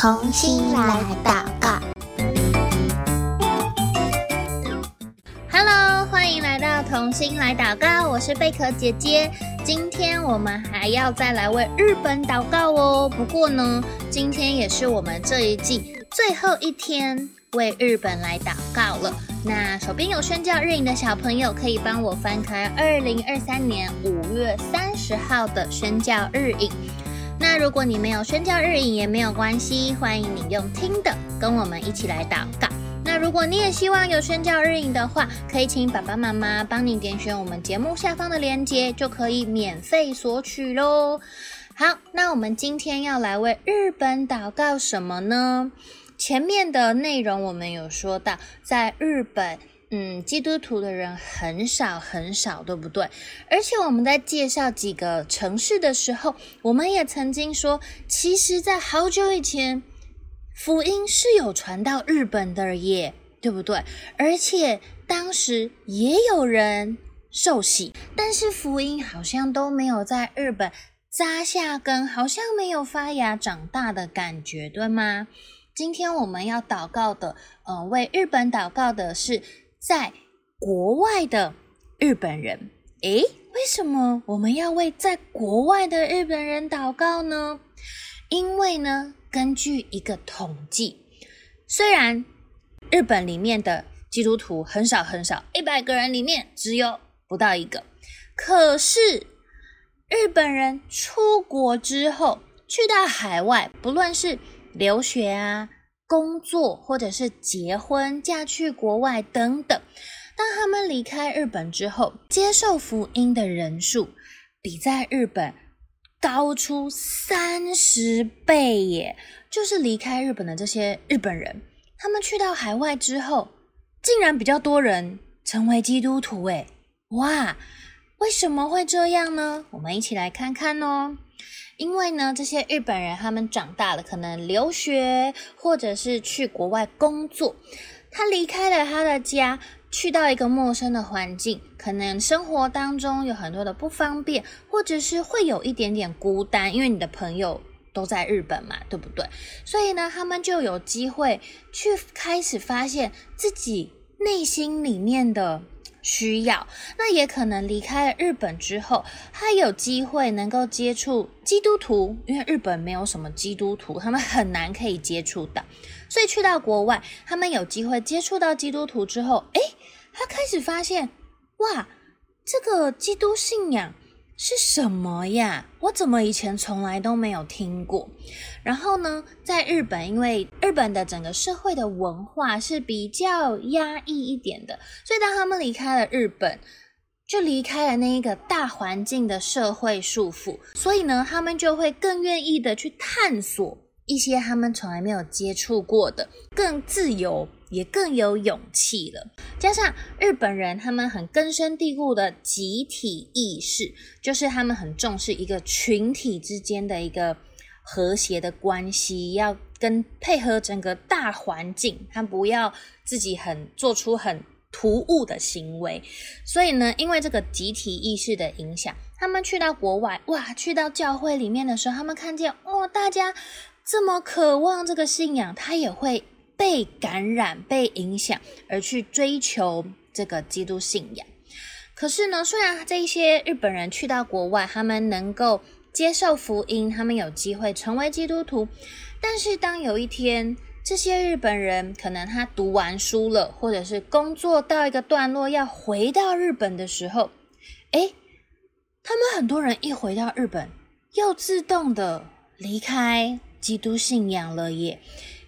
同心来祷告。Hello，欢迎来到同心来祷告，我是贝壳姐姐。今天我们还要再来为日本祷告哦。不过呢，今天也是我们这一季最后一天为日本来祷告了。那手边有宣教日影的小朋友，可以帮我翻开二零二三年五月三十号的宣教日影。那如果你没有宣教日影也没有关系，欢迎你用听的跟我们一起来祷告。那如果你也希望有宣教日影的话，可以请爸爸妈妈帮你点选我们节目下方的链接，就可以免费索取喽。好，那我们今天要来为日本祷告什么呢？前面的内容我们有说到，在日本。嗯，基督徒的人很少很少，对不对？而且我们在介绍几个城市的时候，我们也曾经说，其实，在好久以前，福音是有传到日本的耶，对不对？而且当时也有人受洗，但是福音好像都没有在日本扎下根，好像没有发芽长大的感觉，对吗？今天我们要祷告的，呃，为日本祷告的是。在国外的日本人，诶，为什么我们要为在国外的日本人祷告呢？因为呢，根据一个统计，虽然日本里面的基督徒很少很少，一百个人里面只有不到一个，可是日本人出国之后，去到海外，不论是留学啊。工作或者是结婚、嫁去国外等等，当他们离开日本之后，接受福音的人数比在日本高出三十倍耶！就是离开日本的这些日本人，他们去到海外之后，竟然比较多人成为基督徒诶！哇，为什么会这样呢？我们一起来看看哦。因为呢，这些日本人他们长大了，可能留学或者是去国外工作，他离开了他的家，去到一个陌生的环境，可能生活当中有很多的不方便，或者是会有一点点孤单，因为你的朋友都在日本嘛，对不对？所以呢，他们就有机会去开始发现自己内心里面的。需要，那也可能离开了日本之后，他有机会能够接触基督徒，因为日本没有什么基督徒，他们很难可以接触到，所以去到国外，他们有机会接触到基督徒之后，诶，他开始发现，哇，这个基督信仰。是什么呀？我怎么以前从来都没有听过？然后呢，在日本，因为日本的整个社会的文化是比较压抑一点的，所以当他们离开了日本，就离开了那一个大环境的社会束缚，所以呢，他们就会更愿意的去探索一些他们从来没有接触过的，更自由。也更有勇气了。加上日本人，他们很根深蒂固的集体意识，就是他们很重视一个群体之间的一个和谐的关系，要跟配合整个大环境，他不要自己很做出很突兀的行为。所以呢，因为这个集体意识的影响，他们去到国外，哇，去到教会里面的时候，他们看见，哇，大家这么渴望这个信仰，他也会。被感染、被影响而去追求这个基督信仰，可是呢，虽然这一些日本人去到国外，他们能够接受福音，他们有机会成为基督徒，但是当有一天这些日本人可能他读完书了，或者是工作到一个段落要回到日本的时候，诶，他们很多人一回到日本，又自动的离开基督信仰了耶。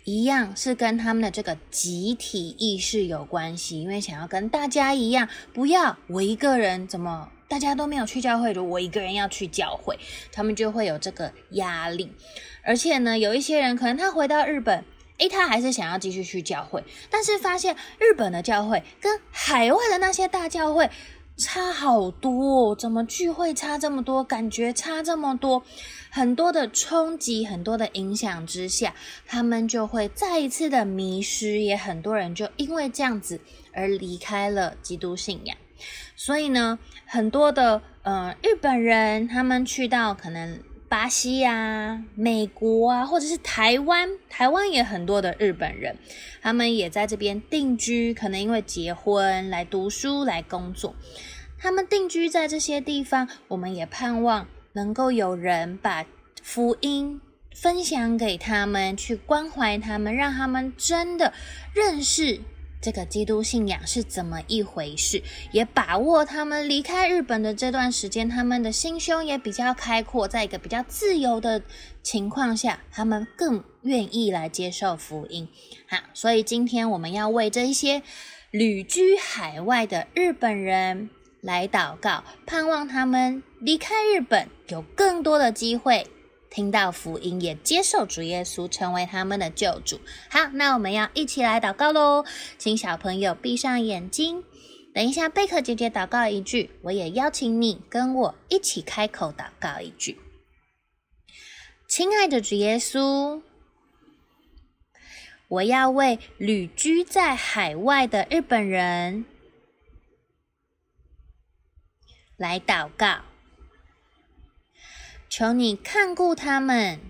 一样是跟他们的这个集体意识有关系，因为想要跟大家一样，不要我一个人怎么大家都没有去教会，如我一个人要去教会，他们就会有这个压力。而且呢，有一些人可能他回到日本，诶，他还是想要继续去教会，但是发现日本的教会跟海外的那些大教会。差好多哦，怎么聚会差这么多？感觉差这么多，很多的冲击，很多的影响之下，他们就会再一次的迷失，也很多人就因为这样子而离开了基督信仰。所以呢，很多的呃日本人，他们去到可能巴西啊、美国啊，或者是台湾，台湾也很多的日本人，他们也在这边定居，可能因为结婚来读书来工作，他们定居在这些地方，我们也盼望能够有人把福音分享给他们，去关怀他们，让他们真的认识。这个基督信仰是怎么一回事？也把握他们离开日本的这段时间，他们的心胸也比较开阔，在一个比较自由的情况下，他们更愿意来接受福音。好，所以今天我们要为这一些旅居海外的日本人来祷告，盼望他们离开日本有更多的机会。听到福音，也接受主耶稣成为他们的救主。好，那我们要一起来祷告喽。请小朋友闭上眼睛，等一下贝壳姐姐祷告一句，我也邀请你跟我一起开口祷告一句。亲爱的主耶稣，我要为旅居在海外的日本人来祷告。求你看顾他们，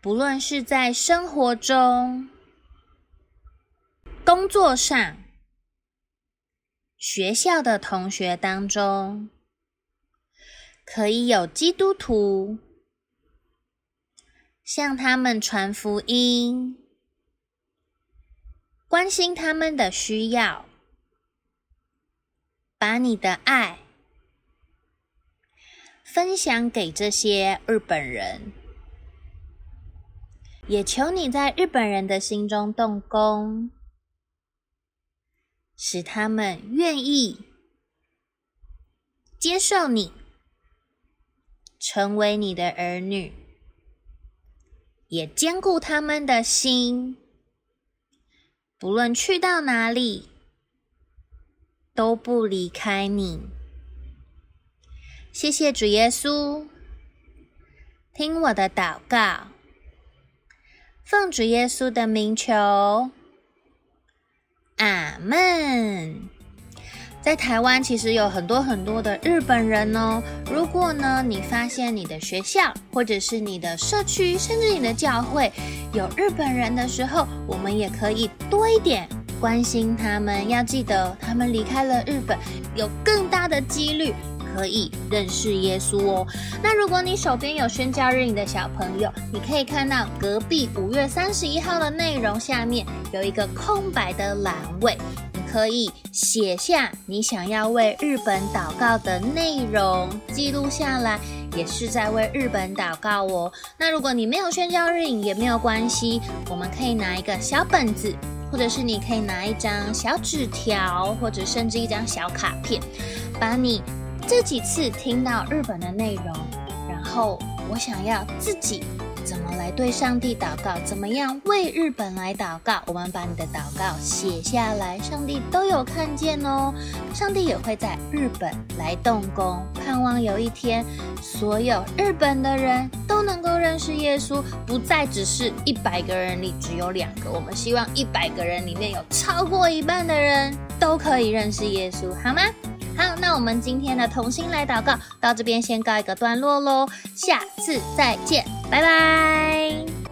不论是在生活中、工作上、学校的同学当中，可以有基督徒向他们传福音，关心他们的需要，把你的爱。分享给这些日本人，也求你在日本人的心中动工，使他们愿意接受你，成为你的儿女，也坚固他们的心，不论去到哪里，都不离开你。谢谢主耶稣，听我的祷告，奉主耶稣的名求，阿门。在台湾其实有很多很多的日本人哦。如果呢，你发现你的学校或者是你的社区，甚至你的教会有日本人的时候，我们也可以多一点关心他们。要记得，他们离开了日本，有更大的几率。可以认识耶稣哦。那如果你手边有宣教日影的小朋友，你可以看到隔壁五月三十一号的内容下面有一个空白的栏位，你可以写下你想要为日本祷告的内容，记录下来，也是在为日本祷告哦。那如果你没有宣教日影也没有关系，我们可以拿一个小本子，或者是你可以拿一张小纸条，或者甚至一张小卡片，把你。这几次听到日本的内容，然后我想要自己怎么来对上帝祷告，怎么样为日本来祷告。我们把你的祷告写下来，上帝都有看见哦。上帝也会在日本来动工，盼望有一天所有日本的人都能够认识耶稣，不再只是一百个人里只有两个。我们希望一百个人里面有超过一半的人都可以认识耶稣，好吗？好，那我们今天的同心来祷告到这边先告一个段落喽，下次再见，拜拜。